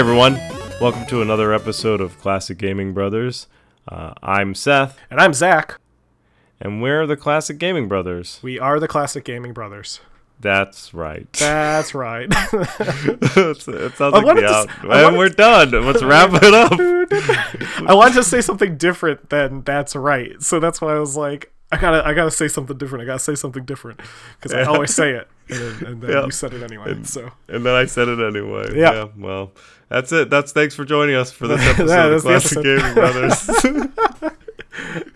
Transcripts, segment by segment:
Hey everyone, welcome to another episode of Classic Gaming Brothers. Uh, I'm Seth, And I'm Zach. and we're the Classic Gaming Brothers. We are the Classic Gaming Brothers. That's right. That's right. it sounds like wanted the to out. s- I and we're done. Let's wrap it up. I wanted to say something different than that's right. So that's why I was like, I gotta, I gotta say something different. I gotta say something different because I always say it, and then, and then Yeah. you said it anyway. So And then I said it anyway. Yeah. well, that's it. That's thanks for joining us for this episode Yeah, of Classic Gaming Brothers.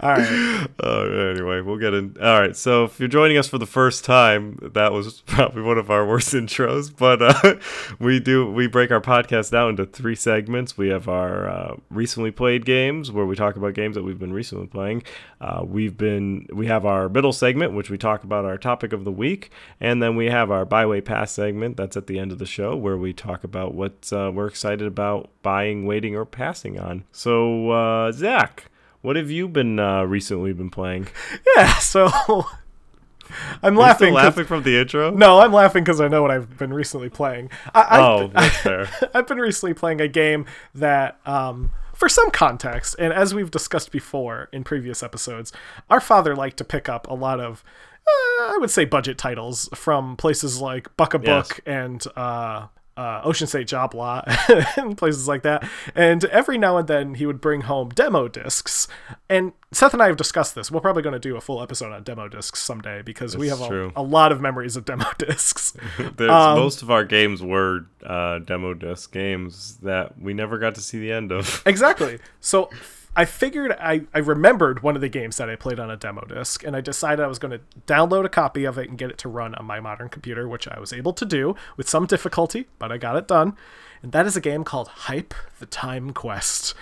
all right, Uh, anyway, we'll get in. All right, so if you're joining us for the first time, that was probably one of our worst intros. But uh, we do we break our podcast down into three segments. We have our uh, recently played games, where we talk about games that we've been recently playing. Uh, we've been we have our middle segment, which we talk about our topic of the week, and then we have our buy wait pass segment. That's at the end of the show, where we talk about what uh, we're excited about buying, waiting, or passing on. So, uh, Zach. What have you been uh, recently been playing? yeah. So I'm Are you laughing. laughing from the intro? No, I'm laughing because I know what I've been recently playing. I, I've, Oh, that's fair. I've been recently playing a game that, um, for some context, and as we've discussed before in previous episodes, our father liked to pick up a lot of, uh, I would say, budget titles from places like Buck a Yes. Book and uh, uh, Ocean State Job Lot and places like that. And every now and then he would bring home demo discs. And Seth and I have discussed this. We're probably going to do a full episode on demo discs someday because we have a, a lot of memories of demo discs. Um, most of our games were uh, demo disc games that we never got to see the end of. exactly. So I figured I, I remembered one of the games that I played on a demo disc, and I decided I was going to download a copy of it and get it to run on my modern computer, which I was able to do with some difficulty, but I got it done. And that is a game called Hype the Time Quest.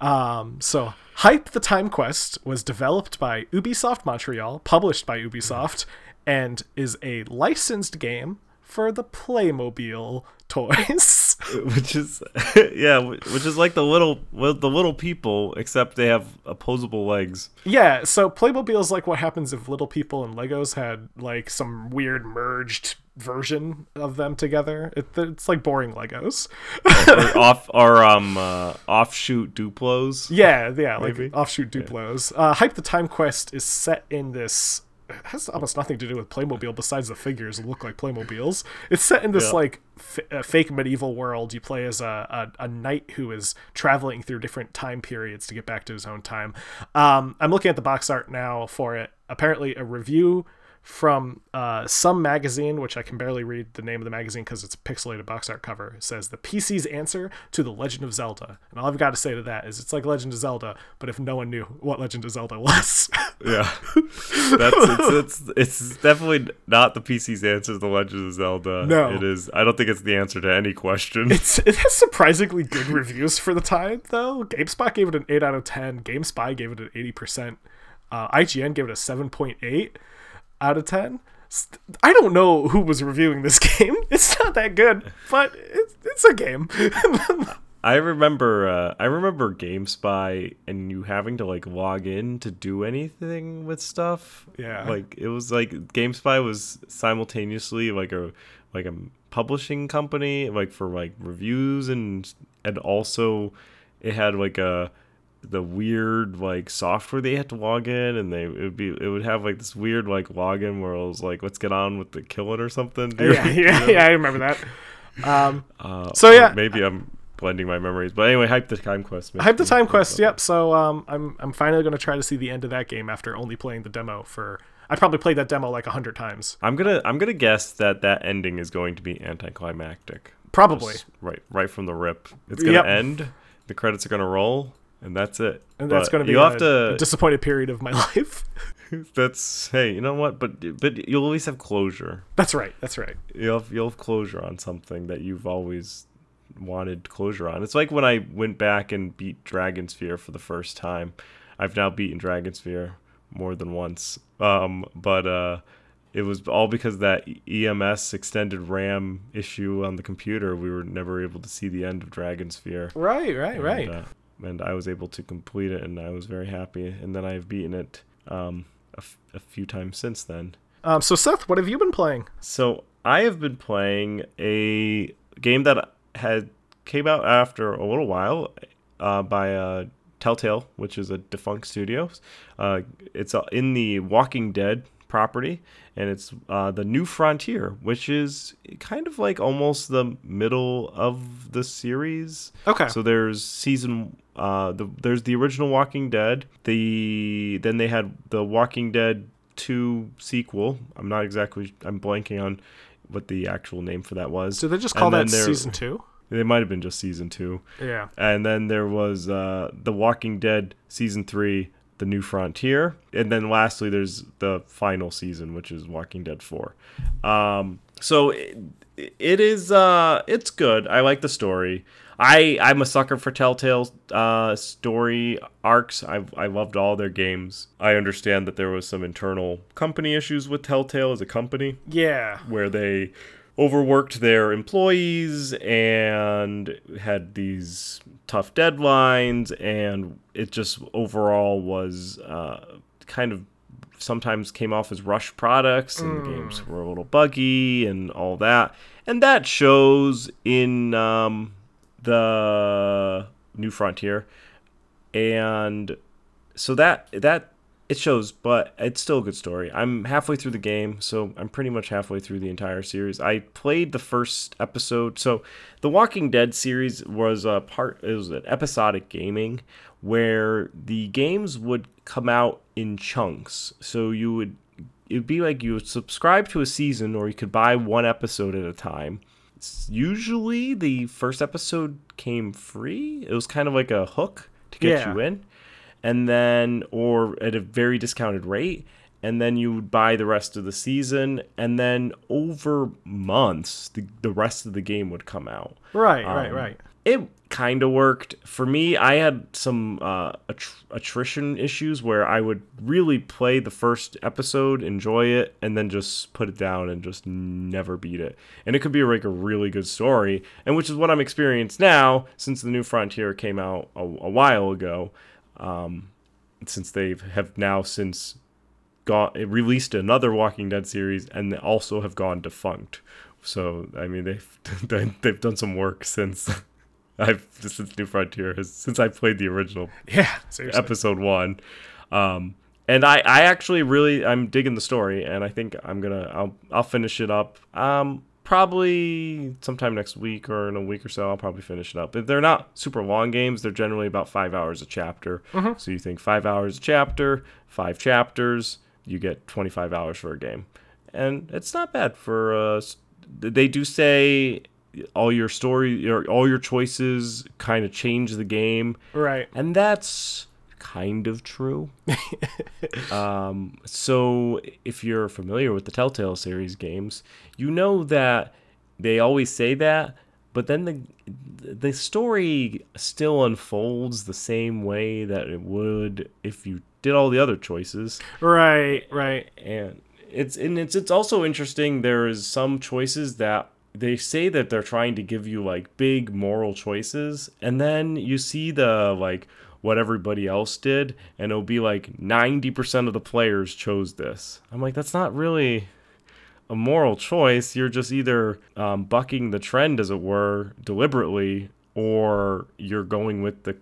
Um, so Hype the Time Quest was developed by Ubisoft Montreal, published by Ubisoft, and is a licensed game for the Playmobil toys. which is yeah, which is like the little the little people, except they have opposable legs. Yeah, so Playmobil is like what happens if Little People and Legos had like some weird merged version of them together. It, it's like boring Legos. or off or um uh, offshoot Duplos. yeah, yeah, like Maybe. offshoot Duplos. Uh, Hype the Time Quest is set in this. It has almost nothing to do with Playmobil besides the figures look like Playmobiles. It's set in this Yeah. like f- uh, fake medieval world. You play as a, a, a knight who is traveling through different time periods to get back to his own time. Um, I'm looking at the box art now for it. Apparently, a review from uh, some magazine, which I can barely read the name of the magazine because it's a pixelated box art cover, says the PC's answer to The Legend of Zelda. And all I've got to say to that is it's like Legend of Zelda, but if no one knew what Legend of Zelda was. Yeah, that's it's, it's it's definitely not the PC's answer to the Legend of Zelda. No. it is. I don't think it's the answer to any question. it's, it has surprisingly good reviews for the time, though. GameSpot gave it an 8 out of 10, GameSpy gave it an 80%, uh, IGN gave it a 7.8 out of 10. I don't know who was reviewing this game. It's not that good, but it's, it's a game. I remember uh, I remember GameSpy and you having to like log in to do anything with stuff. Yeah. Like it was like GameSpy was simultaneously like a like a publishing company like for like reviews and and also it had like a the weird like software they had to log in and they it would be it would have like this weird like login where it was like let's get on with the killing or something. Yeah, yeah, yeah, I remember that. Um, Uh, So, yeah. maybe I'm blending my memories, but anyway, hype the time quest. Hype the Time Quest, yep. So um, I'm I'm finally going to try to see the end of that game after only playing the demo for. I probably played that demo like a hundred times. I'm gonna I'm gonna guess that that ending is going to be anticlimactic. Probably. Just right right from the rip. It's gonna Yep. end. The credits are gonna roll, and that's it. And that's going to be you'll a, have to. disappointed period of my life. that's hey, you know what? But but you'll always have closure. that's right. That's right. You'll have, you'll have closure on something that you've always wanted closure on. It's like when I went back and beat Dragon Sphere for the first time. I've now beaten Dragon Sphere more than once. Um, but uh, it was all because of that EMS extended RAM issue on the computer. We were never able to see the end of Dragon Sphere. Right, right, right. Uh, and I was able to complete it, and I was very happy. And then I've beaten it um, a, f- a few times since then. Um, so Seth, what have you been playing? So I have been playing a game that had came out after a little while uh, by uh, Telltale, which is a defunct studio. Uh, it's uh, in the Walking Dead property, and it's uh, the New Frontier, which is kind of like almost the middle of the series. Okay. So there's season. Uh, the, there's the original Walking Dead. The then they had the Walking Dead two sequel. I'm not exactly. I'm blanking on what the actual name for that was. Did they just call that there- season two? They might have been just season two. Yeah. And then there was uh, The Walking Dead season three, The New Frontier. And then lastly, there's the final season, which is Walking Dead 4. Um, so it, it is, uh, it's good. I like the story. I, I'm a sucker for Telltale uh, story arcs. I, I loved all their games. I understand that there was some internal company issues with Telltale as a company Yeah. where they overworked their employees and had these tough deadlines and it just overall was uh, kind of sometimes came off as rush products and the games were a little buggy and all that. And that shows in um, the new frontier. And so that that it shows, but it's still a good story. I'm halfway through the game, so I'm pretty much halfway through the entire series. I played the first episode. So the Walking Dead series was a part it was an episodic gaming where the games would come out in chunks. So you would it'd be like you would subscribe to a season or you could buy one episode at a time. Usually the first episode came free. It was kind of like a hook to get Yeah. you in and then or at a very discounted rate and then you would buy the rest of the season and then over months the, the rest of the game would come out Right. Right. Um, Right. it kind of worked for me i had some uh, attr- attrition issues where i would really play the first episode enjoy it and then just put it down and just never beat it and it could be like a really good story and which is what i'm experiencing now since the new frontier came out a, a while ago um, since they have have now since got released another Walking Dead series and they also have gone defunct. So I mean they've they've done some work since I've since New Frontier has since I played the original Yeah. Seriously. episode one. Um, and I, I actually really I'm digging the story and I think I'm gonna I'll I'll finish it up. Um probably sometime next week or in a week or so I'll probably finish it up. If they're not super long games, they're generally about five hours a chapter. So you think five hours a chapter, five chapters, you get 25 hours for a game, and it's not bad for. Uh, they do say all your story, your all your choices kind of change the game, Right. and that's kind of true. um, so if you're familiar with the Telltale series games, you know that they always say that, but then the the story still unfolds the same way that it would if you did all the other choices Right. Right. and it's and it's it's also interesting there is some choices that they say that they're trying to give you like big moral choices and then you see the like what everybody else did and it'll be like 90% of the players chose this i'm like that's not really a moral choice you're just either um, bucking the trend as it were deliberately or you're going with the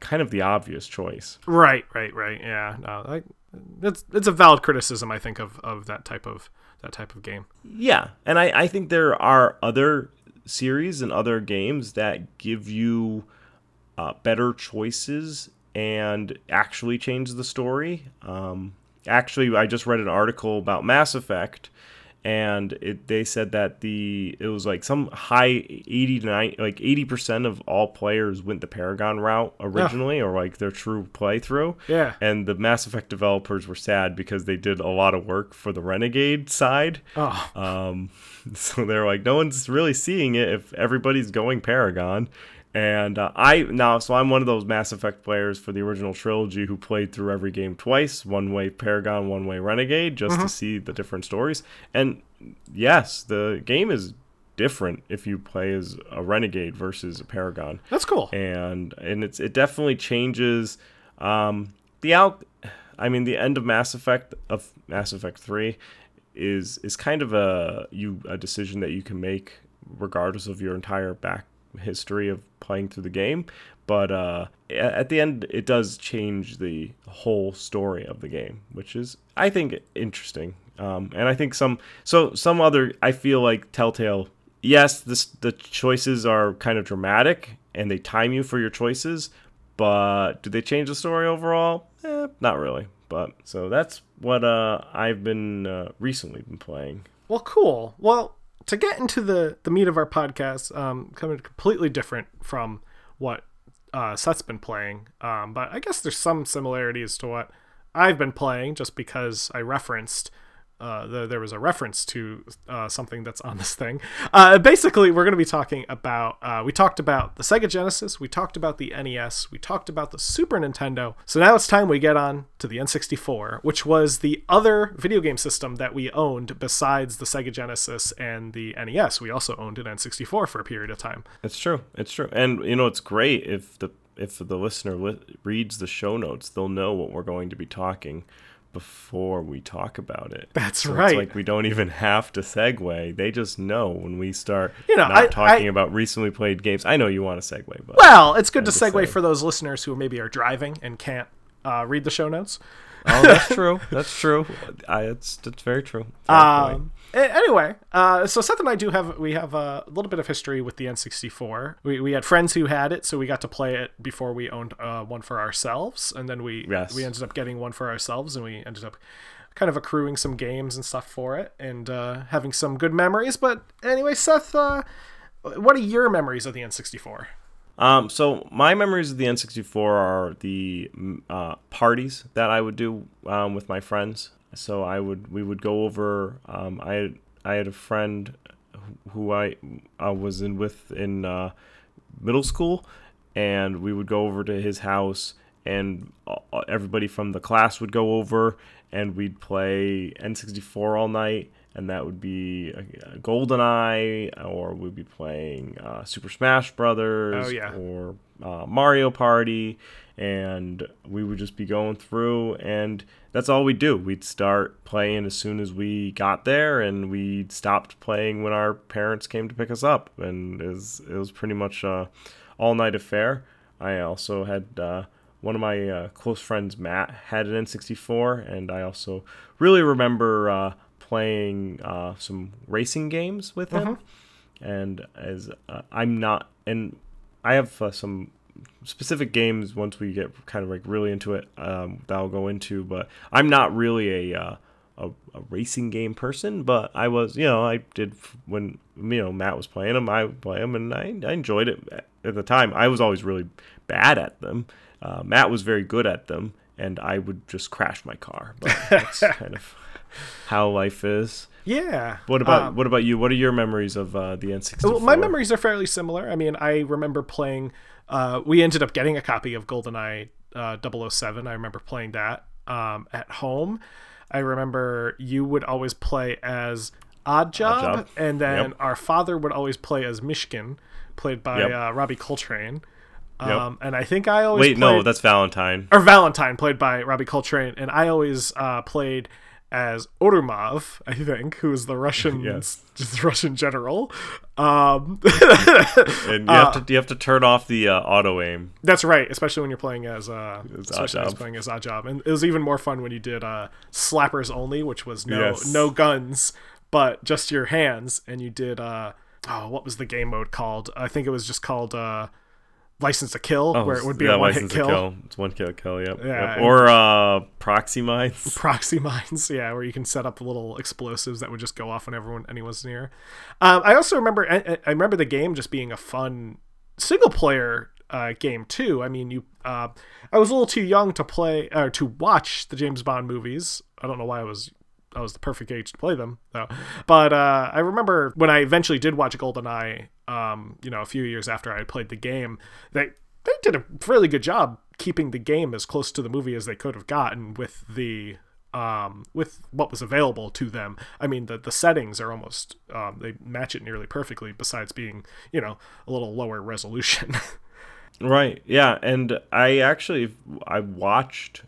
kind of the obvious choice Right. Right. Right. Yeah. No. I, it's it's a valid criticism I think of of that type of that type of game. Yeah, and I, I think there are other series and other games that give you uh, better choices and actually change the story. Um, actually, I just read an article about Mass Effect, and it they said that the it was like some high eighty to 90, like eighty percent of all players went the Paragon route originally, or like their true playthrough. Yeah. And the Mass Effect developers were sad because they did a lot of work for the Renegade side. Oh. Um, so they're like, no one's really seeing it if everybody's going Paragon. And uh, I now, so I'm one of those Mass Effect players for the original trilogy who played through every game twice, one way Paragon, one way Renegade, just to see the different stories. And yes, the game is different if you play as a Renegade versus a Paragon That's cool. and and it's it definitely changes um the out i mean the end of mass effect of mass effect 3 is is kind of a you a decision that you can make regardless of your entire back history of playing through the game. But uh, at the end, it does change the whole story of the game, which is, I think, interesting. Um, and I think some, so some other, I feel like Telltale, yes, this the choices are kind of dramatic and they time you for your choices, but do they change the story overall? Eh, not really. But so that's what uh, I've been uh, recently been playing. Well, cool. Well, to get into the the meat of our podcast, um, coming completely different from what uh, Seth's been playing, um, but I guess there's some similarities to what I've been playing, just because I referenced uh, the, there was a reference to uh, something that's on this thing. Uh, basically, we're going to be talking about. Uh, we talked about the Sega Genesis, we talked about the NES, we talked about the Super Nintendo. So now it's time we get on to the N64, which was the other video game system that we owned besides the Sega Genesis and the NES. We also owned an N64 for a period of time. It's true. It's true. And you know, it's great if the if the listener li- reads the show notes, they'll know what we're going to be talking before we talk about it. That's so right. It's like we don't even have to segue. They just know when we start You know, not I- talking I- about recently played games. I know you want to segue, but Well, it's good to segue saying. for those listeners who maybe are driving and can't uh, read the show notes. oh, that's true. That's true. I, it's that's very true. Fair. Um, a- anyway, uh, so Seth and I do have we have a little bit of history with the N64. We, we had friends who had it, so we got to play it before we owned uh, one for ourselves, and then we Yes. we ended up getting one for ourselves, and we ended up kind of accruing some games and stuff for it, and uh, having some good memories. But anyway, Seth, uh, what are your memories of the N64? Um, so my memories of the N64 are the uh, parties that I would do um, with my friends. So I would we would go over. Um, I had, I had a friend who- I uh, was in with in uh, middle school, and we would go over to his house, and everybody from the class would go over, and we'd play N64 all night. And that would be uh, GoldenEye, or we'd be playing uh, Super Smash Brothers, Oh, yeah. or uh, Mario Party, and we would just be going through, and that's all we'd do. We'd start playing as soon as we got there, and we stopped playing when our parents came to pick us up, and it was, it was pretty much a all night affair. I also had uh, one of my uh, close friends, Matt, had an N64, and I also really remember uh, playing uh, some racing games with him and as uh, I'm not, and I have uh, some specific games once we get kind of like really into it um, that I'll go into, but I'm not really a, uh, a a racing game person, but I was, you know, I did when you know Matt was playing them, I would play them, and I, I enjoyed it at- at the time. I was always really bad at them. Uh, Matt was very good at them, and I would just crash my car. But that's kind of how life is. Yeah. What about Um, what about you? What are your memories of uh, the N64? Well, my memories are fairly similar. I mean, I remember playing. Uh, we ended up getting a copy of GoldenEye uh, 007. I remember playing that um, at home. I remember you would always play as Oddjob, Job. and then Yep. our father would always play as Mishkin, played by Yep. uh, Robbie Coltrane. Yep. Um, and I think I always Wait, no, that's Valentine. or Valentine, played by Robbie Coltrane, and I always uh, played as Odomov, I think, who is the Russian, Yes. just the Russian general. Um, And you have to you have to turn off the uh, auto aim. that's right, especially when you're playing as uh, especially when I was Oddjob. playing as Oddjob, and it was even more fun when you did uh, slappers only, which was no Yes. no guns, but just your hands, and you did uh, oh, what was the game mode called? I think it was just called uh, License to Kill, where it would be Oh, yeah, a one hit license to kill. It's one kill kill. Yep. Yeah, Yep. Or uh, proxy mines. proxy mines yeah where you can set up little explosives that would just go off when everyone anyone's near um, i also remember I, I remember the game just being a fun single player uh, game too i mean you uh, i was a little too young to play or to watch the james bond movies i don't know why i was I was the perfect age to play them, though. But uh, I remember when I eventually did watch GoldenEye, um, you know, a few years after I had played the game, they they did a really good job keeping the game as close to the movie as they could have gotten with the um, with what was available to them. I mean, the the settings are almost um, they match it nearly perfectly. Besides being, you know, a little lower resolution. Right. Yeah, and I actually I watched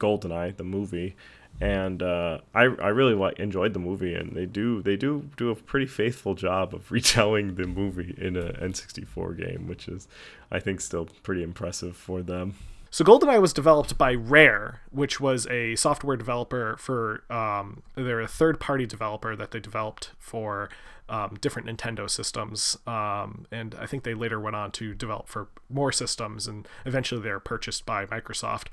Goldeneye the movie, and uh, I I really like enjoyed the movie, and they do they do do a pretty faithful job of retelling the movie in a N64 game, which is I think still pretty impressive for them. So GoldenEye was developed by Rare, which was a software developer for um, they're a third party developer that they developed for um, different Nintendo systems, um, and I think they later went on to develop for more systems, and eventually they were purchased by Microsoft.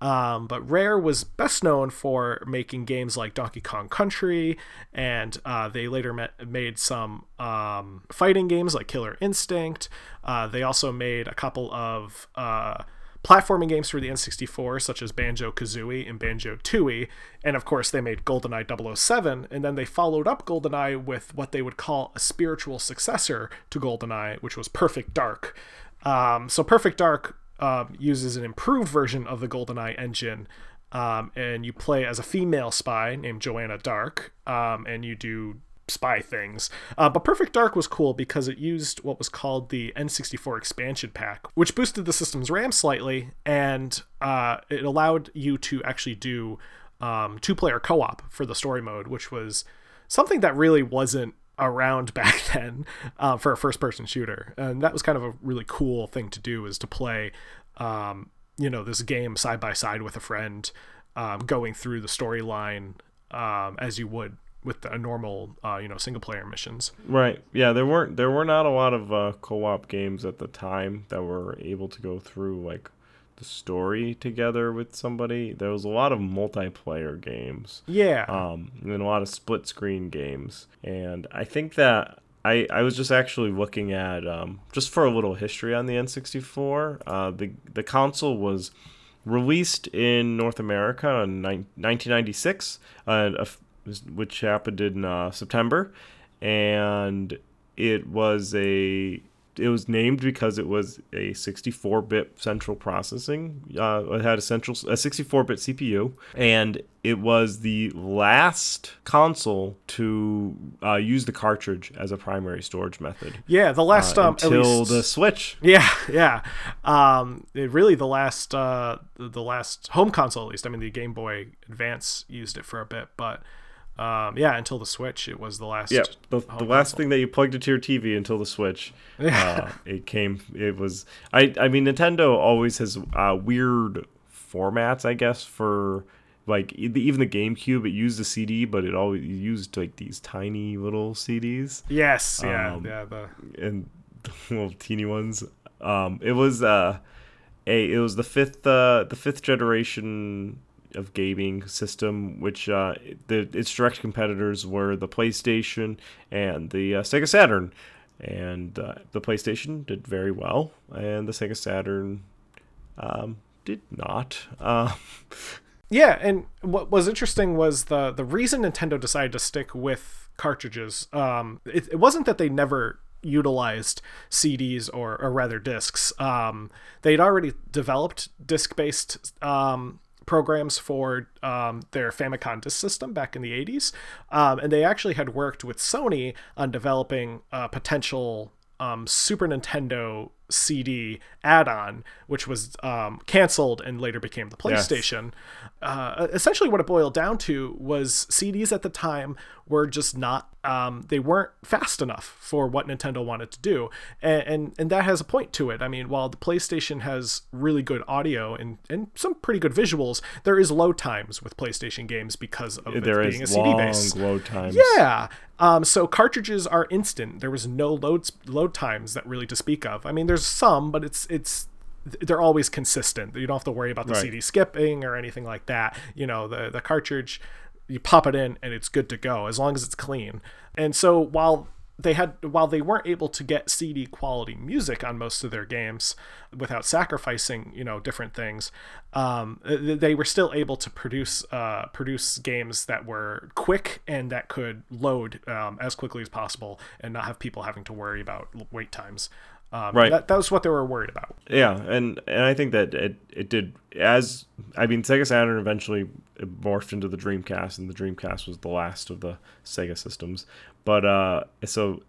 Um, but Rare was best known for making games like Donkey Kong Country, and uh, they later met, made some um, fighting games like Killer Instinct. Uh, they also made a couple of uh, platforming games for the N64, such as Banjo Kazooie and Banjo Tooie. And of course, they made GoldenEye 007, and then they followed up GoldenEye with what they would call a spiritual successor to GoldenEye, which was Perfect Dark. Um, so, Perfect Dark um, uses an improved version of the GoldenEye engine. Um, and you play as a female spy named Joanna Dark, um, and you do spy things. Uh, but Perfect Dark was cool because it used what was called the N64 expansion pack, which boosted the system's RAM slightly, and uh, it allowed you to actually do um, two player co op for the story mode, which was something that really wasn't around back then uh, for a first person shooter. And that was kind of a really cool thing to do is to play, um, you know, this game side by side with a friend. Um, going through the storyline um, as you would with the normal uh, you know single player missions. Right. Yeah, there weren't there were not a lot of uh, co-op games at the time that were able to go through like the story together with somebody. There was a lot of multiplayer games. Yeah. Um, and a lot of split screen games. And I think that I, I was just actually looking at um, just for a little history on the N64. Uh, the the console was released in North America in ni- 1996, uh, which happened in uh, September, and it was a it was named because it was a 64-bit central processing. Uh, it had a central a 64-bit CPU, and it was the last console to uh, use the cartridge as a primary storage method. Yeah, the last uh, um, until least, the Switch. Yeah, yeah. Um, it really the last uh, the last home console at least. I mean, the Game Boy Advance used it for a bit, but um, yeah, until the Switch, it was the last. Yeah, the, the last thing that you plugged into your TV until the Switch. Yeah. Uh, it came. It was. I. I mean, Nintendo always has uh, weird formats, I guess, for like even the GameCube. It used a CD, but it always used like these tiny little CDs. Yes. Yeah. Um, yeah. The and the little teeny ones. Um, it was uh, a. It was the fifth. Uh, the fifth generation of gaming system, which uh, the, its direct competitors were the PlayStation and the uh, Sega Saturn. And uh, the PlayStation did very well, and the Sega Saturn um, did not. Um, yeah, and what was interesting was the the reason Nintendo decided to stick with cartridges. Um, it, it wasn't that they never utilized CDs or, or rather discs. Um, they'd already developed disc based um, programs for um, their Famicom disk system back in the 80s. Um, and they actually had worked with Sony on developing a potential um, Super Nintendo CD add-on, which was um, canceled and later became the PlayStation. Yes. Uh, essentially, what it boiled down to was CDs at the time were just not um, they weren't fast enough for what Nintendo wanted to do, and, and, and that has a point to it. I mean, while the PlayStation has really good audio and and some pretty good visuals, there is load times with PlayStation games because of there it being a CD base. load times. Yeah. Um, so cartridges are instant. There was no loads load times that really to speak of. I mean, there's some, but it's it's they're always consistent. You don't have to worry about the right. CD skipping or anything like that. You know, the the cartridge you pop it in and it's good to go as long as it's clean. And so while they had while they weren't able to get CD quality music on most of their games without sacrificing you know different things, um, they were still able to produce uh, produce games that were quick and that could load um, as quickly as possible and not have people having to worry about wait times. Um, right. That, that was what they were worried about. Yeah, and and I think that it it did as I mean Sega Saturn eventually morphed into the Dreamcast, and the Dreamcast was the last of the Sega systems. But uh, so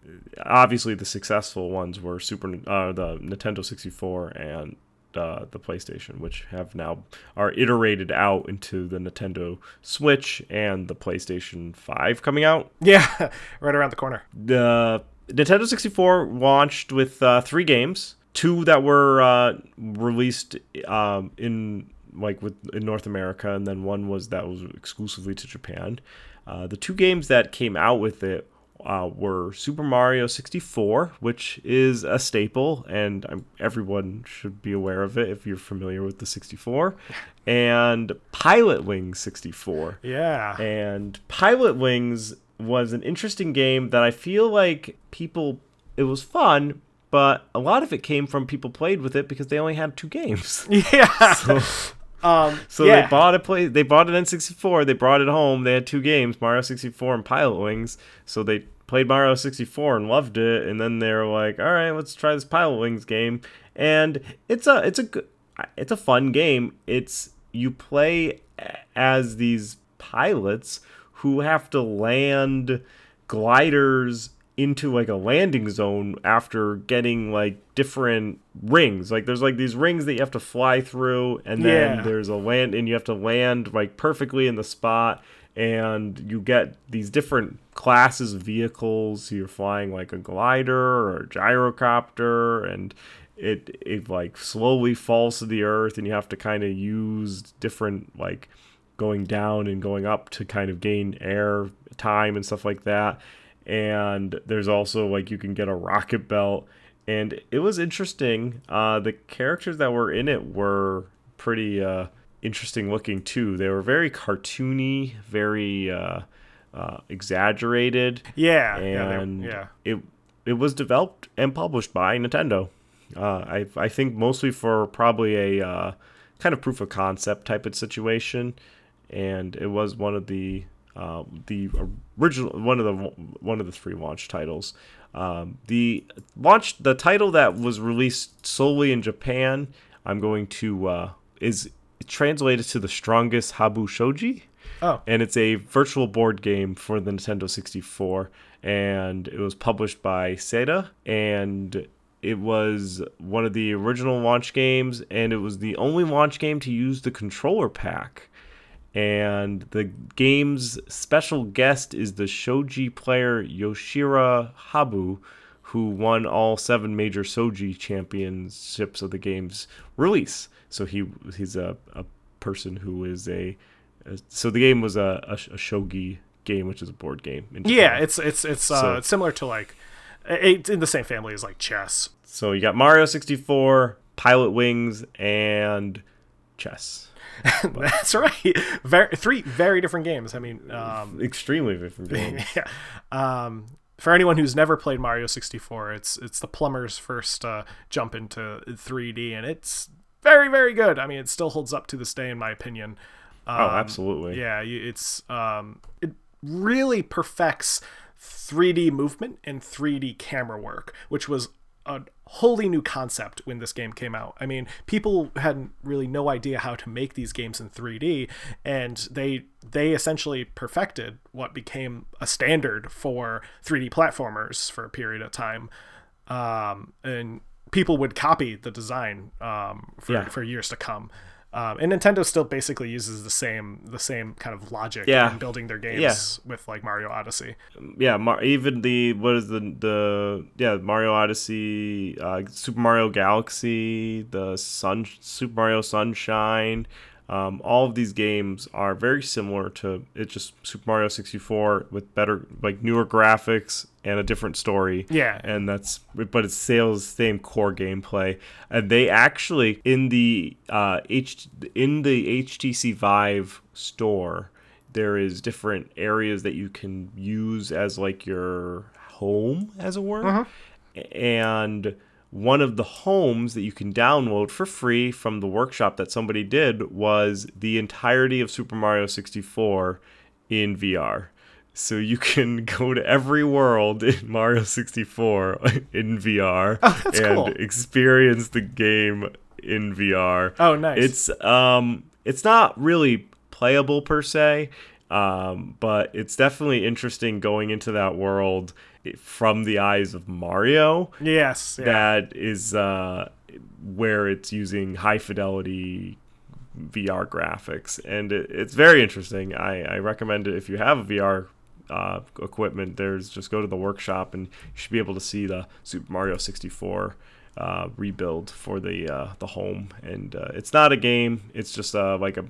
obviously the successful ones were Super uh, the Nintendo 64 and uh, the PlayStation, which have now are iterated out into the Nintendo Switch and the PlayStation 5 coming out. Yeah, right around the corner. The Nintendo 64 launched with uh, three games, two that were uh, released um, in like with in North America, and then one was that was exclusively to Japan. Uh, the two games that came out with it uh, were Super Mario 64, which is a staple, and um, everyone should be aware of it if you're familiar with the 64, and Pilot Wings 64. Yeah. And Pilot Wings was an interesting game that I feel like people, it was fun, but a lot of it came from people played with it because they only had two games. Yeah. So, um, so yeah. they bought a play. They bought an N64. They brought it home. They had two games, Mario 64 and Pilot Wings. So they played Mario 64 and loved it. And then they were like, "All right, let's try this Pilot Wings game." And it's a it's a good it's a fun game. It's you play as these pilots who have to land gliders into like a landing zone after getting like different rings. Like there's like these rings that you have to fly through and then Yeah. there's a land and you have to land like perfectly in the spot and you get these different classes of vehicles. You're flying like a glider or a gyrocopter and it it like slowly falls to the earth and you have to kind of use different like going down and going up to kind of gain air time and stuff like that. And there's also like you can get a rocket belt. And it was interesting. Uh, the characters that were in it were pretty uh, interesting looking too. They were very cartoony, very uh, uh, exaggerated, yeah. yeah. they- Yeah. it it was developed and published by Nintendo. Uh, I I think mostly for probably a uh, kind of proof of concept type of situation, and it was one of the uh, the original one of the one of the three launch titles. Um, the launch the title that was released solely in Japan. I'm going to uh, is translated to the strongest Habu Shogi Oh. and it's a virtual board game for the Nintendo 64 and it was published by Sega and it was one of the original launch games and it was the only launch game to use the controller pack and the game's special guest is the shogi player Yoshiharu Habu who won all seven major shogi championships of the game's release so he he's a, a person who is a uh, so the game was a, a, a shogi game, which is a board game. Yeah. It's it's it's uh, So- it's similar to like it's in the same family as like chess. So you got Mario 64, Pilot Wings, and chess. That's right. Very three very different games. I mean, um, Extremely different games. yeah. Um, for anyone who's never played Mario 64, it's it's the plumber's first uh, jump into 3D, and it's very very good. I mean, it still holds up to this day, in my opinion. Um, oh, absolutely. Yeah, it's um, it really perfects 3D movement and 3D camera work, which was a wholly new concept when this game came out. I mean, people had really no idea how to make these games in 3D, and they they essentially perfected what became a standard for 3D platformers for a period of time. Um, and people would copy the design um, for, Yeah. for years to come. Um, and Nintendo still basically uses the same the same kind of logic Yeah. in building their games Yeah. with like Mario Odyssey. yeah, Mar- even the what is the the yeah Mario Odyssey, uh, Super Mario Galaxy, the Sun Super Mario Sunshine. Um, all of these games are very similar to it's just Super Mario 64 with better like newer graphics and a different story. Yeah. and that's but it sales same core gameplay. And they actually in the uh, H in the HTC Vive store there is different areas that you can use as like your home as it were and one of the homes that you can download for free from the workshop that somebody did was the entirety of Super Mario 64 in VR. So you can go to every world in Mario 64 in VR Oh, and cool. experience the game in VR. Oh, nice. It's um it's not really playable per se, um, but it's definitely interesting going into that world from the eyes of Mario. yes. Yeah. That is uh where it's using high fidelity VR graphics, and it, it's very interesting. I, I recommend it if you have VR uh, equipment. There's just go to the workshop, and you should be able to see the Super Mario 64 uh, rebuild for the uh, the home. And uh, it's not a game; it's just uh, like a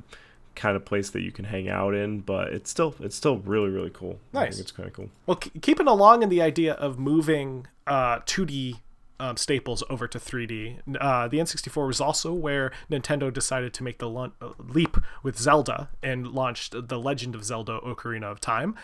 kind of place that you can hang out in. But it's still it's still really really cool. I Nice. think it's kind of cool. Well, k- keeping along in the idea of moving uh, 2D um, staples over to 3D, uh, the N64 was also where Nintendo decided to make the lun- uh, leap with Zelda and launched The Legend of Zelda Ocarina of Time,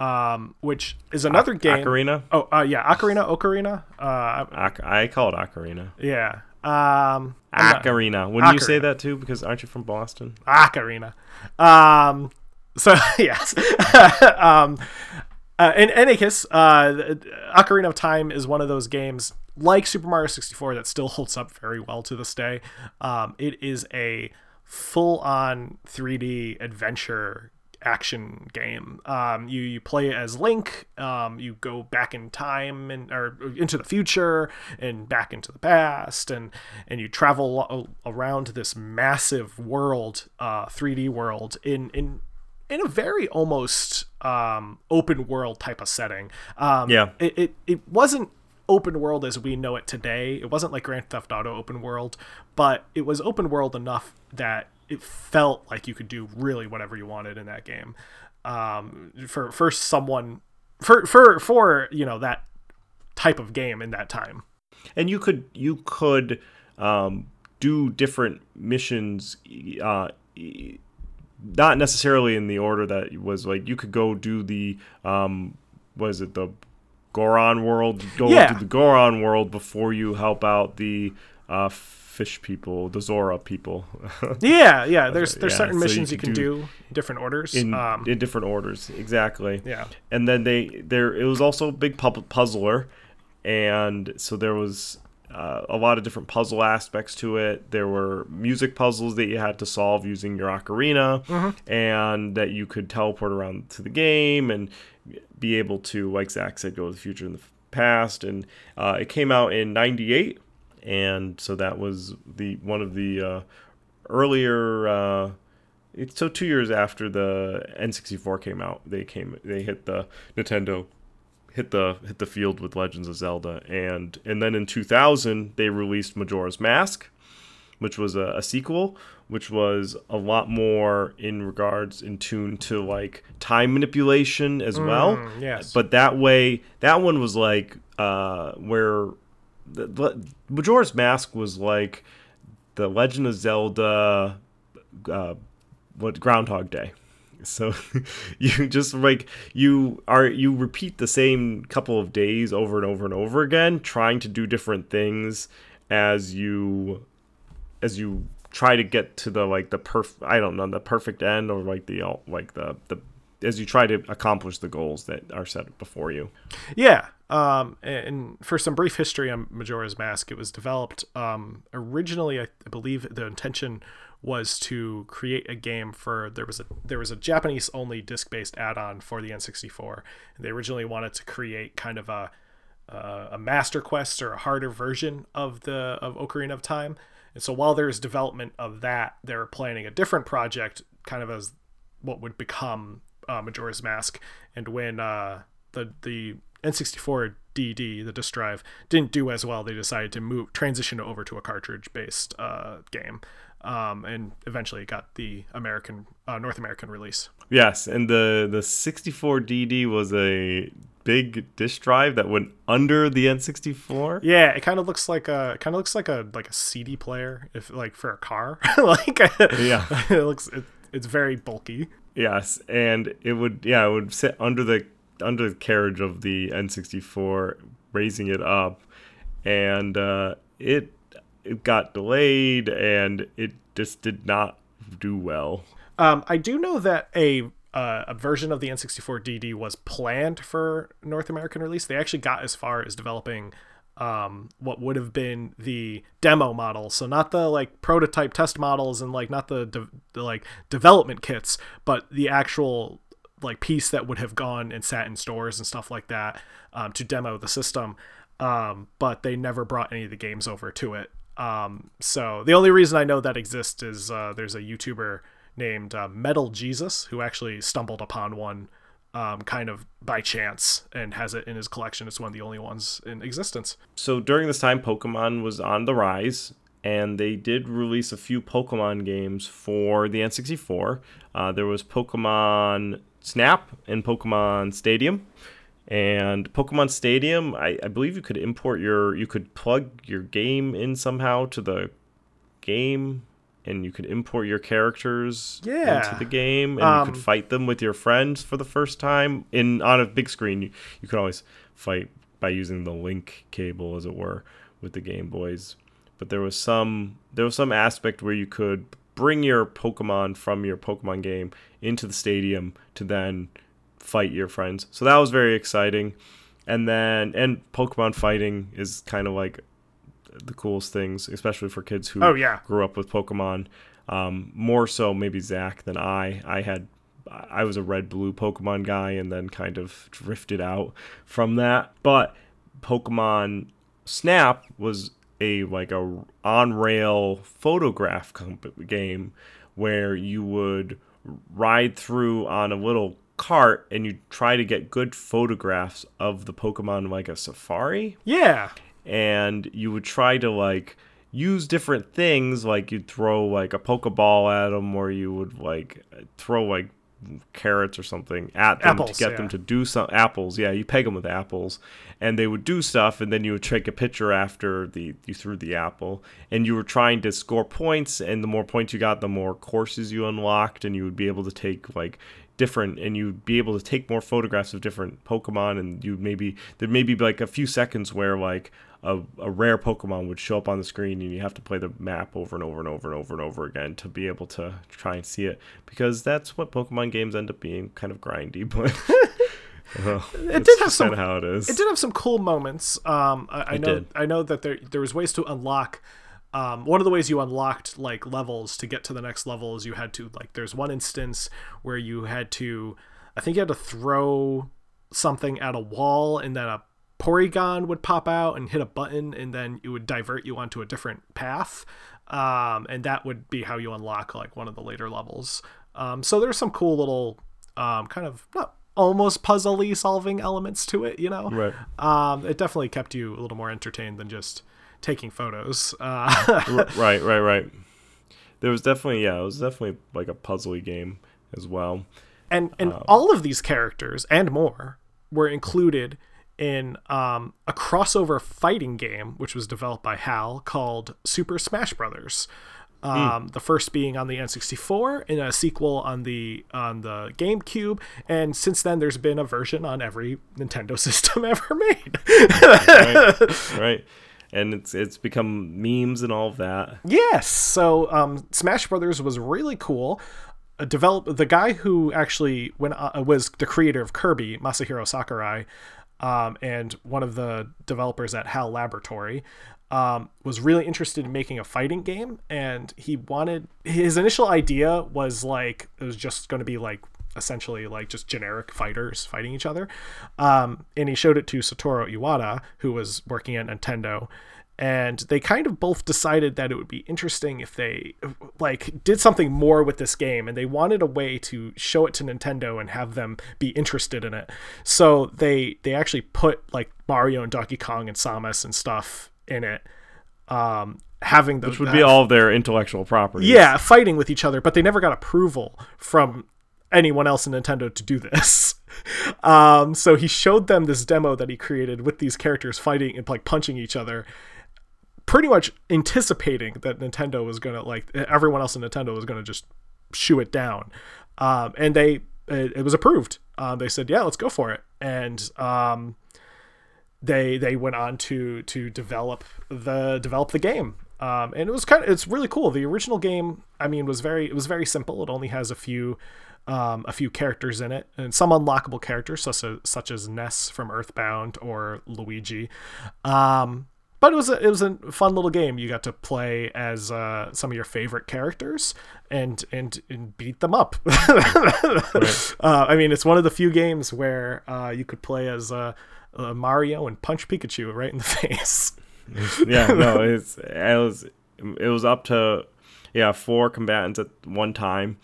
um, which is another game. Ocarina. Oh, uh, yeah, Ocarina, Ocarina. Uh, I call it Ocarina. yeah. Um, Ocarina. Wouldn't you say that too? Because aren't you from Boston? Ocarina. Um, so yes. um, uh, in any case, uh, Ocarina of Time is one of those games like Super Mario 64 that still holds up very well to this day. Um, it is a full-on 3D adventure action game. Um, you you play as Link. Um, you go back in time and or into the future and back into the past, and and you travel around this massive world, uh, 3D world in in in a very almost um, open world type of setting. Um, Yeah. it, it it wasn't open world as we know it today. It wasn't like Grand Theft Auto open world, but it was open world enough that it felt like you could do really whatever you wanted in that game. Um, for for someone for for for you know that type of game in that time. and you could you could um, do different missions uh, not necessarily in the order that was like you could go do the um was it the goron world go Yeah. to the goron world before you help out the uh fish people the zora people Yeah, yeah. There's there's yeah, certain so you missions you can do do, different orders. in um, in different orders exactly yeah. and then they there it was also a big pu- puzzler and so there was uh, a lot of different puzzle aspects to it there were music puzzles that you had to solve using your ocarina and that you could teleport around to the game and be able to like zach said go to the future and the past and uh, it came out in 98 and so that was the one of the uh, earlier uh, it's so two years after the N64 came out, they came they hit the Nintendo hit the hit the field with Legends of Zelda, and and then in 2000 they released Majora's Mask, which was a, a sequel, which was a lot more in regards in tune to like time manipulation as well. Mm, yes. But that way, that one was like uh, where the, Majora's Mask was like the Legend of Zelda uh, what Groundhog Day. So you just like you are you repeat the same couple of days over and over and over again, trying to do different things as you as you try to get to the like the perf I don't know the perfect end or like the like the the as you try to accomplish the goals that are set before you. Yeah. Um, and for some brief history on Majora's Mask, it was developed um, originally. I I believe the intention was to create a game for there was a there was a Japanese only disc based add on for the N64. And they originally wanted to create kind of a uh, a master quest or a harder version of the of Ocarina of Time. And so while there's development of that, they're planning a different project, kind of as what would become uh, Majora's Mask. And when uh, the the N64 DD, the disk drive, didn't do as well, they decided to move transition over to a cartridge based uh, game. Um, and eventually got the American uh, North American release. Yes, and the the 64DD was a big disk drive that went under the N64. Yeah, it kind of looks like a kind of looks like a like a CD player if like for a car. like Yeah. it looks it, it's very bulky. Yes, and it would yeah, it would sit under the under the carriage of the N64, raising it up, and uh, it it got delayed, and it just did not do well. Um, I do know that a uh, a version of the N64 DD was planned for North American release. They actually got as far as developing um, what would have been the demo model, so not the like prototype test models and like not the, de- the like development kits, but the actual like piece that would have gone and sat in stores and stuff like that um, to demo the system. Um, but they never brought any of the games over to it. Um, so the only reason I know that exists is uh, there's a YouTuber named uh, Metal Jesus who actually stumbled upon one um, kind of by chance and has it in his collection. It's one of the only ones in existence. So during this time, Pokemon was on the rise, and they did release a few Pokemon games for the N64. Uh, there was Pokemon Snap and Pokemon Stadium. And Pokemon Stadium, I, I believe you could import your, you could plug your game in somehow to the game and you could import your characters Yeah. into the game and you Um, could fight them with your friends for the first time in on a big screen. You, you could always fight by using the link cable as it were with the game boys. But there was some there was some aspect where you could bring your pokemon from your pokemon game into the stadium to then fight your friends. So that was very exciting. And then and pokemon fighting is kind of like the coolest things, especially for kids who Oh, yeah. grew up with Pokemon. Um, more so, maybe Zach than I. I had I was a red blue Pokemon guy, and then kind of drifted out from that. But Pokemon Snap was a like a on rail photograph comp- game where you would ride through on a little cart and you try to get good photographs of the Pokemon like a safari Yeah. And you would try to like use different things like you'd throw like a pokeball at them or you would like throw like carrots or something at them Apples, to get yeah. them to do some apples yeah you peg them with apples and they would do stuff and then you would take a picture after the you threw the apple and you were trying to score points and the more points you got the more courses you unlocked and you would be able to take like different and you'd be able to take more photographs of different pokemon and you maybe there may be like a few seconds where like a, a rare pokemon would show up on the screen and you have to play the map over and over and over and over and over again to be able to try and see it because that's what pokemon games end up being kind of grindy but well, It did have some. how it is It did have some cool moments. Um, I, I know. did. I know that there there was ways to unlock. Um, one of the ways you unlocked like levels to get to the next level is you had to like. There's one instance where you had to. I think you had to throw something at a wall, and then a Porygon would pop out and hit a button, and then it would divert you onto a different path. Um, and that would be how you unlock like one of the later levels. Um, so there's some cool little um, kind of not almost puzzly solving elements to it, you know. right Um, it definitely kept you a little more entertained than just taking photos. Uh, right right right there was definitely yeah it was definitely like a puzzly game as well and and all of these characters and more were included in um, a crossover fighting game which was developed by hal called super smash brothers. Um, the first being on the n64 and a sequel on the on the gamecube. And since then there's been a version on every nintendo system ever made. Right right. And it's it's become memes and all of that. Yes. So um, Smash Brothers was really cool. Uh, develop the guy who actually went uh, was the creator of Kirby, Masahiro Sakurai, um, and one of the developers at HAL Laboratory. Um, was really interested in making a fighting game, and he wanted his initial idea was like it was just going to be like essentially like just generic fighters fighting each other. Um, and he showed it to Satoru Iwata, who was working at Nintendo. And they kind of both decided that it would be interesting if they like did something more with this game and they wanted a way to show it to Nintendo and have them be interested in it. So they they actually put like Mario and Donkey Kong and Samus and stuff in it. Um having the which would be all their intellectual property yeah, fighting with each other, but they never got approval from anyone else in Nintendo to do this. Um, so he showed them this demo that he created with these characters fighting and like punching each other, pretty much anticipating that Nintendo was gonna like everyone else in Nintendo was gonna just shoo it down. Um, and they it, it was approved. Um, they said, yeah, let's go for it. And um, they they went on to to develop the develop the game um, and it was kind of it's really cool the original game i mean was very it was very simple it only has a few um, a few characters in it and some unlockable characters such as such as ness from earthbound or luigi um, but it was a, it was a fun little game. You got to play as uh, some of your favorite characters and and, and beat them up. uh, I mean, it's one of the few games where uh, you could play as uh, uh, Mario and punch Pikachu right in the face. yeah, no, it's it was it was up to yeah four combatants at one time,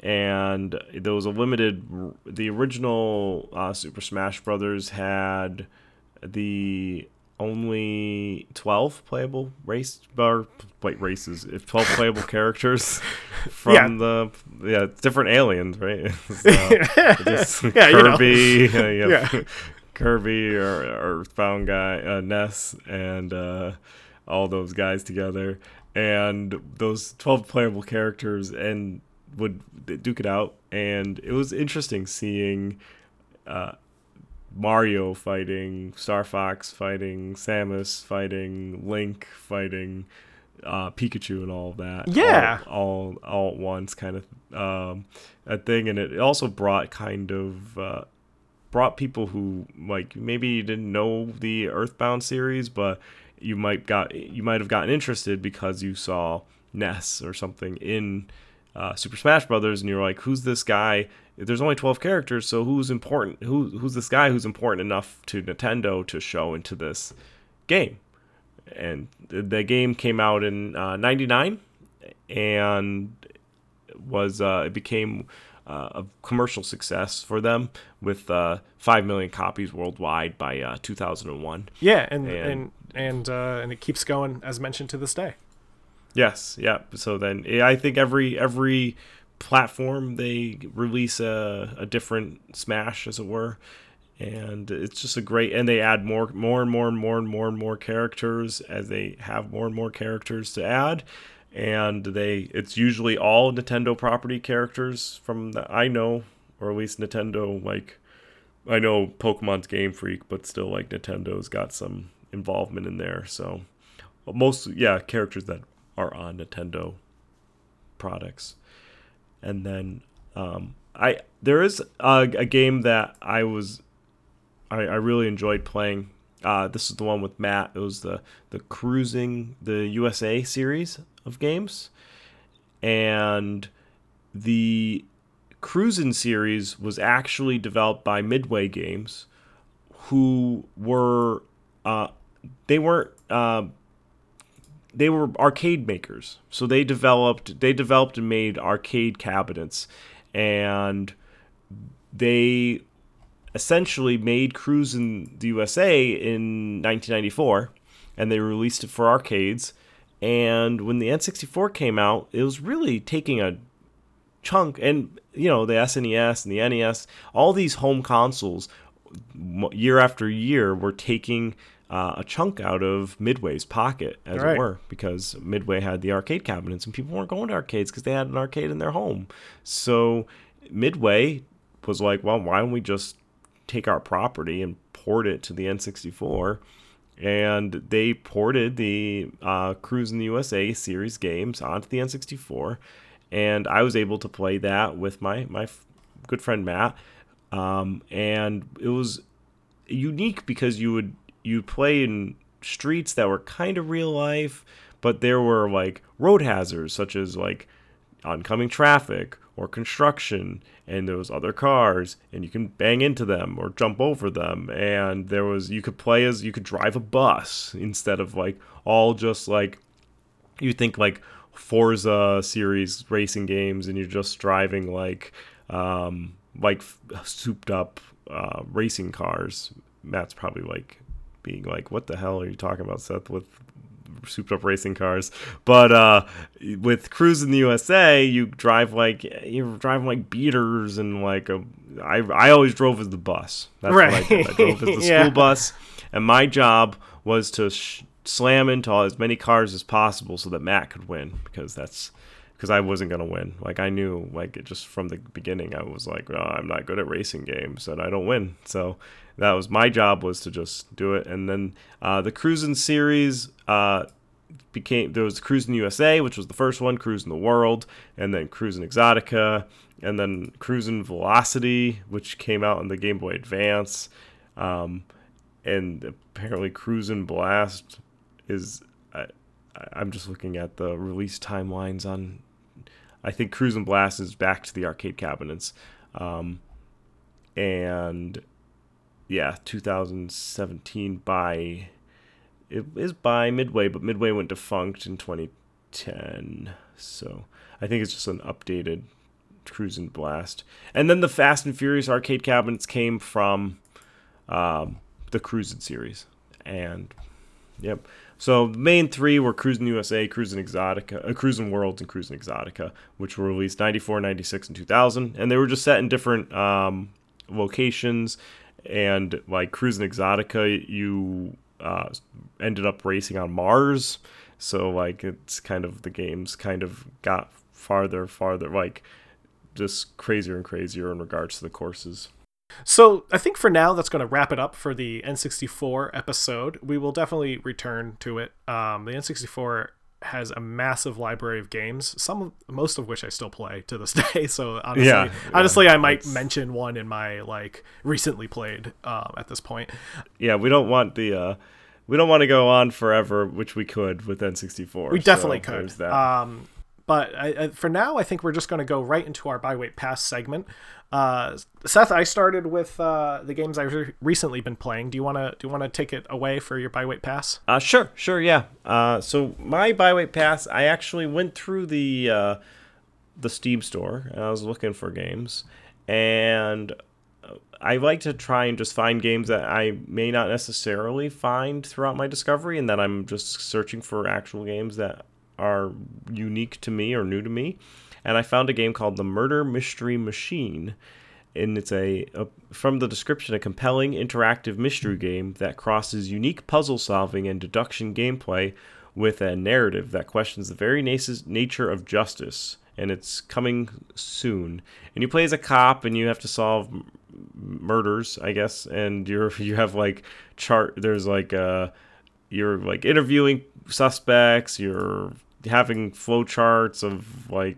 and there was a limited. The original uh, Super Smash Brothers had the only 12 playable race or wait races if 12 playable characters from Yeah. the yeah different aliens right just Yeah, you know. kirby uh, you Yeah. kirby or earthbound guy uh, ness and uh, all those guys together and those 12 playable characters and would duke it out and it was interesting seeing uh, Mario fighting Star Fox, fighting Samus, fighting Link, fighting uh, Pikachu, and all of that. Yeah. all all, all at once, kind of um, a thing, and it also brought kind of uh, brought people who like maybe didn't know the Earthbound series, but you might got you might have gotten interested because you saw Ness or something in uh, Super Smash Brothers, and you're like, who's this guy? There's only 12 characters, so who's important? Who who's this guy who's important enough to Nintendo to show into this game? And the, game came out in uh, '99, and was uh, it became uh, a commercial success for them with uh, five million copies worldwide by uh, 2001. Yeah, and And- and and uh, and it keeps going as mentioned to this day. Yes, yeah. So then eh, I think every every platform they release a, a different Smash, as it were, and it's just a great. And they add more, more and more and more and more and more characters as they have more and more characters to add. And they, it's usually all Nintendo property characters from that I know, or at least Nintendo. Like, I know Pokemon's Game Freak, but still, like Nintendo's got some involvement in there. So most, yeah, characters that are on Nintendo products. And then um, I there is a, a game that I was I, I really enjoyed playing. Uh, this is the one with Matt. It was the the Cruis'n the USA series of games, and the Cruis'n series was actually developed by Midway Games, who were uh, they weren't uh, they were arcade makers. So they developed they developed and made arcade cabinets. And they essentially made Cruis'n the USA in 1994 and they released it for arcades. And when the N64 came out it was really taking a chunk. And you know the SNES and the NES all these home consoles year after year were taking uh, a chunk out of Midway's pocket, as Right. it were, because Midway had the arcade cabinets and people weren't going to arcades because they had an arcade in their home. So Midway was like, well, why don't we just take our property and port it to the N64? And they ported the uh, Cruis'n the USA series games onto the N64, and I was able to play that with my my f- good friend Matt, um, and it was unique because you would you play in streets that were kind of real life, but there were like road hazards such as like oncoming traffic or construction and those other cars and you can bang into them or jump over them and there was you could play as you could drive a bus instead of like all just like you think like Forza series racing games and you're just driving like um like souped up uh racing cars. Matt's probably like being like what the hell are you talking about Seth with souped up racing cars? But uh with Cruis'n the USA you drive like you're driving like beaters and like a I I always drove as the bus. That's what I did. I drove as the Yeah. school bus. And my job was to sh- slam into as many cars as possible so that Matt could win because that's because I wasn't gonna win. Like I knew, like just from the beginning, I was like, oh, I'm not good at racing games and I don't win. So that was my job was to just do it. And then uh, the Cruis'n series uh, became there was Cruis'n USA, which was the first one, Cruis'n the World, and then Cruis'n Exotica, and then Cruis'n Velocity, which came out on the Game Boy Advance. Um, and apparently Cruis'n Blast is I'm just looking at the release timelines on I think Cruis'n Blast is back to the arcade cabinets. Um, and yeah, 2017 by it is by Midway, but Midway went defunct in 2010. So I think it's just an updated Cruis'n Blast. And then the Fast and Furious arcade cabinets came from um, the Cruis'n series. And yep. So the main three were Cruis'n USA, Cruis'n Exotica, uh, Cruis'n Worlds, and Cruis'n Exotica, which were released 94, 96, and 2000. And they were just set in different um, locations. And like Cruis'n Exotica, you uh, ended up racing on Mars. So like it's kind of the games kind of got farther, farther, like just crazier and crazier in regards to the courses. So I think for now that's going to wrap it up for the N64 episode. We will definitely return to it. Um, the N64 has a massive library of games, some most of which I still play to this day. So honestly, yeah, honestly, I might mention one in my like recently played um, at this point. Yeah, we don't want the. Uh, we don't want to go on forever, which we could with N64. We definitely so could. Um, but I, I, for now, I think we're just going to go right into our buy wait pass segment. Uh, Seth, I started with uh, the games I've re- recently been playing. Do you want to do you want to take it away for your buy wait pass? Uh, sure, sure, yeah. Uh, so my buy wait pass, I actually went through the uh, the Steam store and I was looking for games, and I like to try and just find games that I may not necessarily find throughout my discovery, and that I'm just searching for actual games that are unique to me or new to me. And I found a game called The Murder Mystery Machine, and it's a, a, from the description a compelling interactive mystery game that crosses unique puzzle solving and deduction gameplay with a narrative that questions the very nature of justice and it's coming soon and you play as a cop and you have to solve murders, I guess, and you're you have like chart. There's like uh, you're like interviewing suspects. You're having flow charts of like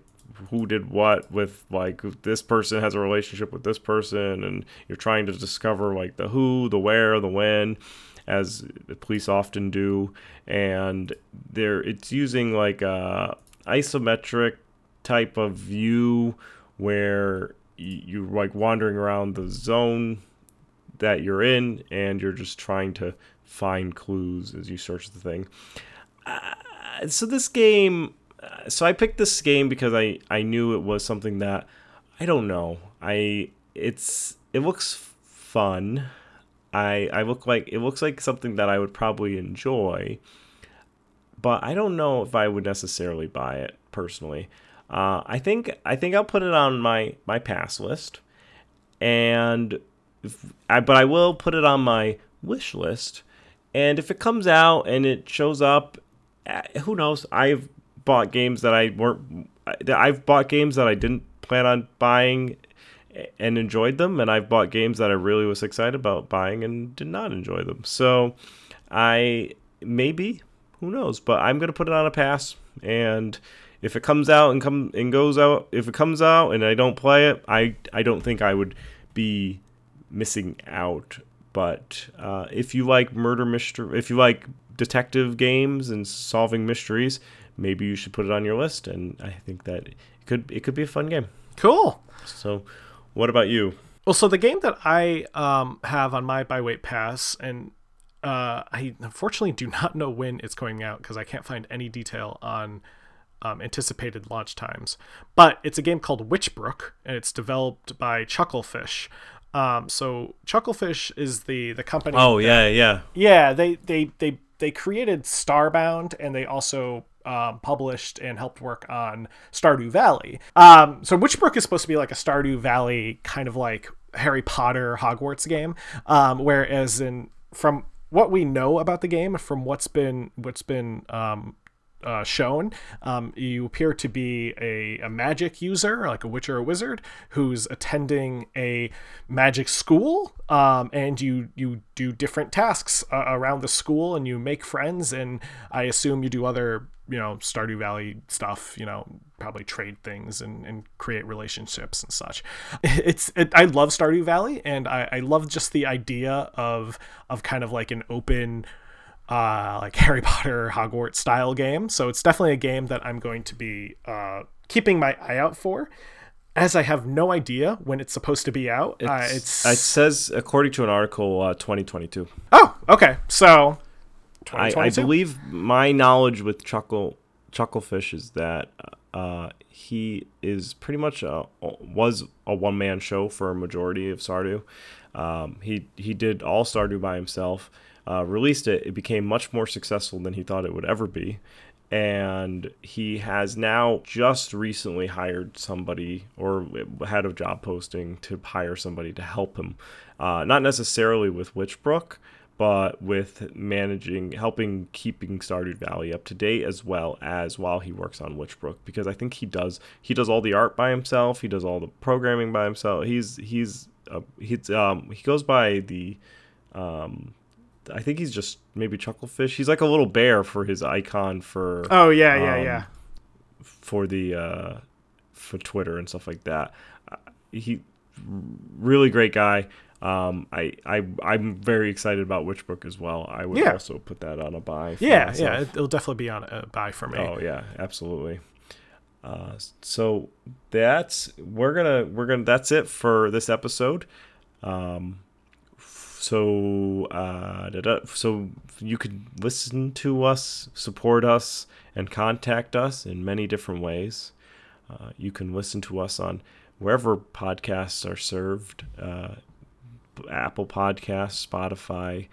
who did what with like this person has a relationship with this person, and you're trying to discover like the who, the where, the when as the police often do. And there it's using like a isometric type of view where you're like wandering around the zone that you're in and you're just trying to find clues as you search the thing. Uh, so this game so i picked this game because i i knew it was something that i don't know i it's it looks fun i i look like it looks like something that i would probably enjoy but i don't know if i would necessarily buy it personally uh, I think I think I'll put it on my my pass list, and if, I, but I will put it on my wish list. And if it comes out and it shows up, eh, who knows? I've bought games that I weren't. I've bought games that I didn't plan on buying and enjoyed them, and I've bought games that I really was excited about buying and did not enjoy them. So I maybe who knows, but I'm gonna put it on a pass and if it comes out and come and goes out, if it comes out and I don't play it, I I don't think I would be missing out. But uh, if you like murder mystery, if you like detective games and solving mysteries, maybe you should put it on your list. And I think that it could it could be a fun game. Cool. So, what about you? Well, so the game that I um, have on my buy wait pass, and uh, I unfortunately do not know when it's going out because I can't find any detail on um, anticipated launch times. But it's a game called Witchbrook, and it's developed by Chucklefish. Um, so Chucklefish is the the company. Oh that, yeah, yeah, yeah. They they they they created Starbound, and they also um, published and helped work on Stardew Valley. Um, so Witchbrook is supposed to be like a Stardew Valley kind of like Harry Potter Hogwarts game, um, whereas in from what we know about the game, from what's been what's been um, uh, shown. Um, you appear to be a, a magic user, like a witch or a wizard, who's attending a magic school, um, and you you do different tasks uh, around the school, and you make friends, and I assume you do other you know Stardew Valley stuff, you know, probably trade things and, and create relationships and such. It's it, I love Stardew Valley, and I, I love just the idea of of kind of like an open uh, like Harry Potter Hogwarts style game. So it's definitely a game that I'm going to be uh, keeping my eye out for. As I have no idea when it's supposed to be out. It's, uh, it's... It says, according to an article, uh, 2022. Oh, okay. So I, I believe my knowledge with Chuckle Chucklefish is that uh, he is pretty much a, was a one man show for a majority of Stardew. Um, he he did all Stardew by himself. Uh, released it. It became much more successful than he thought it would ever be. And he has now just recently hired somebody or had a job posting to hire somebody to help him. Uh, not necessarily with Witchbrook, but with managing, helping keeping Stardew Valley up to date as well as while he works on Witchbrook, because I think he does he does all the art by himself, he does all the programming by himself. He's he's uh, he's um he goes by the um I think he's just maybe Chucklefish. He's like a little bear for his icon for Oh yeah, yeah, um, yeah. for the uh, for Twitter and stuff like that. Uh, He really great guy. Um, I I I'm very excited about Witchbrook as well. I would Yeah. also put that on a buy. for Yeah, myself. yeah. It'll definitely be on a buy for me. Oh yeah, absolutely. Uh, so that's we're gonna we're gonna that's it for this episode. Um, so uh, da-da, so you can listen to us, support us, and contact us in many different ways. Uh, you can listen to us on wherever podcasts are served. Uh, Apple Podcasts, Spotify,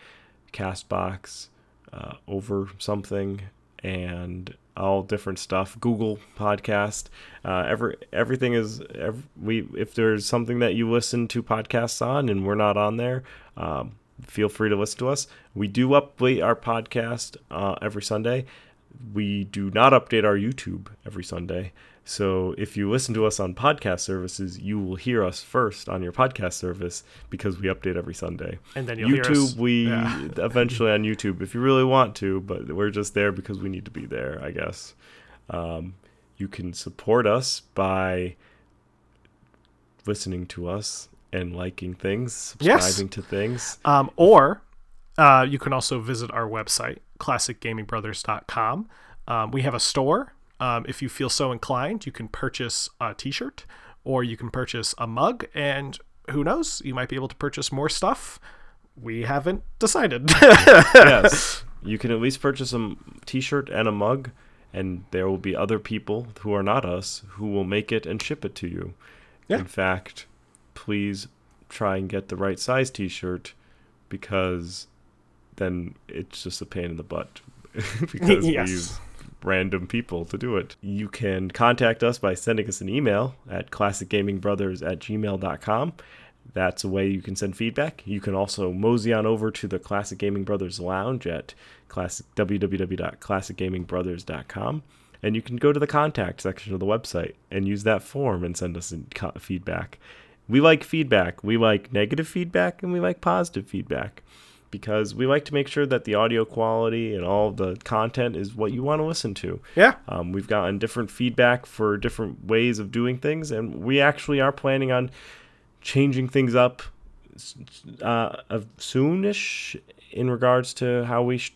Castbox, uh, over something, and all different stuff. Google Podcast, uh, every everything is ev we. If there's something that you listen to podcasts on and we're not on there, um, feel free to listen to us. We do update our podcast uh, every Sunday. We do not update our YouTube every Sunday. So if you listen to us on podcast services, you will hear us first on your podcast service because we update every Sunday. And then you'll hear YouTube, us- we yeah. eventually on YouTube if you really want to, but we're just there because we need to be there, I guess. Um, you can support us by listening to us and liking things, Yes. subscribing to things. Um, or uh, you can also visit our website, classicgamingbrothers.com. Um, we have a store. Um, if you feel so inclined, you can purchase a t shirt or you can purchase a mug. And who knows, you might be able to purchase more stuff. We haven't decided. yes, you can at least purchase a t shirt and a mug, and there will be other people who are not us who will make it and ship it to you. Yeah. In fact, please try and get the right size t-shirt because then it's just a pain in the butt because Yes. we use random people to do it. You can contact us by sending us an email at classicgamingbrothers at gmail.com. That's a way you can send feedback. You can also mosey on over to the Classic Gaming Brothers Lounge at classic, www.classicgamingbrothers.com. And you can go to the contact section of the website and use that form and send us feedback. We like feedback. We like negative feedback and we like positive feedback because we like to make sure that the audio quality and all the content is what you want to listen to. yeah. Um, we've gotten different feedback for different ways of doing things, and we actually are planning on changing things up uh, soonish in regards to how we sh-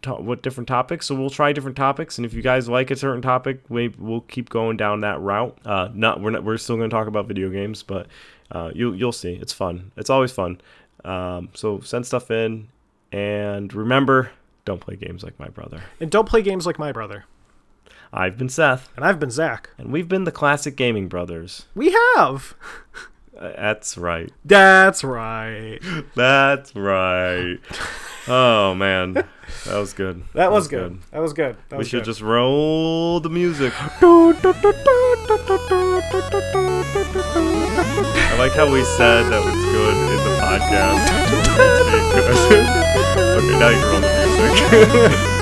ta- what different topics. So we'll try different topics, and if you guys like a certain topic, we we'll keep going down that route. Uh, not we're not we're still going to talk about video games, but uh, you you'll see it's fun. It's always fun. Um, so send stuff in, and remember, don't play games like my brother. And don't play games like my brother. I've been Seth. And I've been Zach. And we've been the Classic Gaming Brothers. We have. Uh, That's right. That's right. That's right. Oh man, that was good. That was good. That was good. That We was should good. just roll the music. I like how we said that was good in the podcast. okay, now you can roll the music.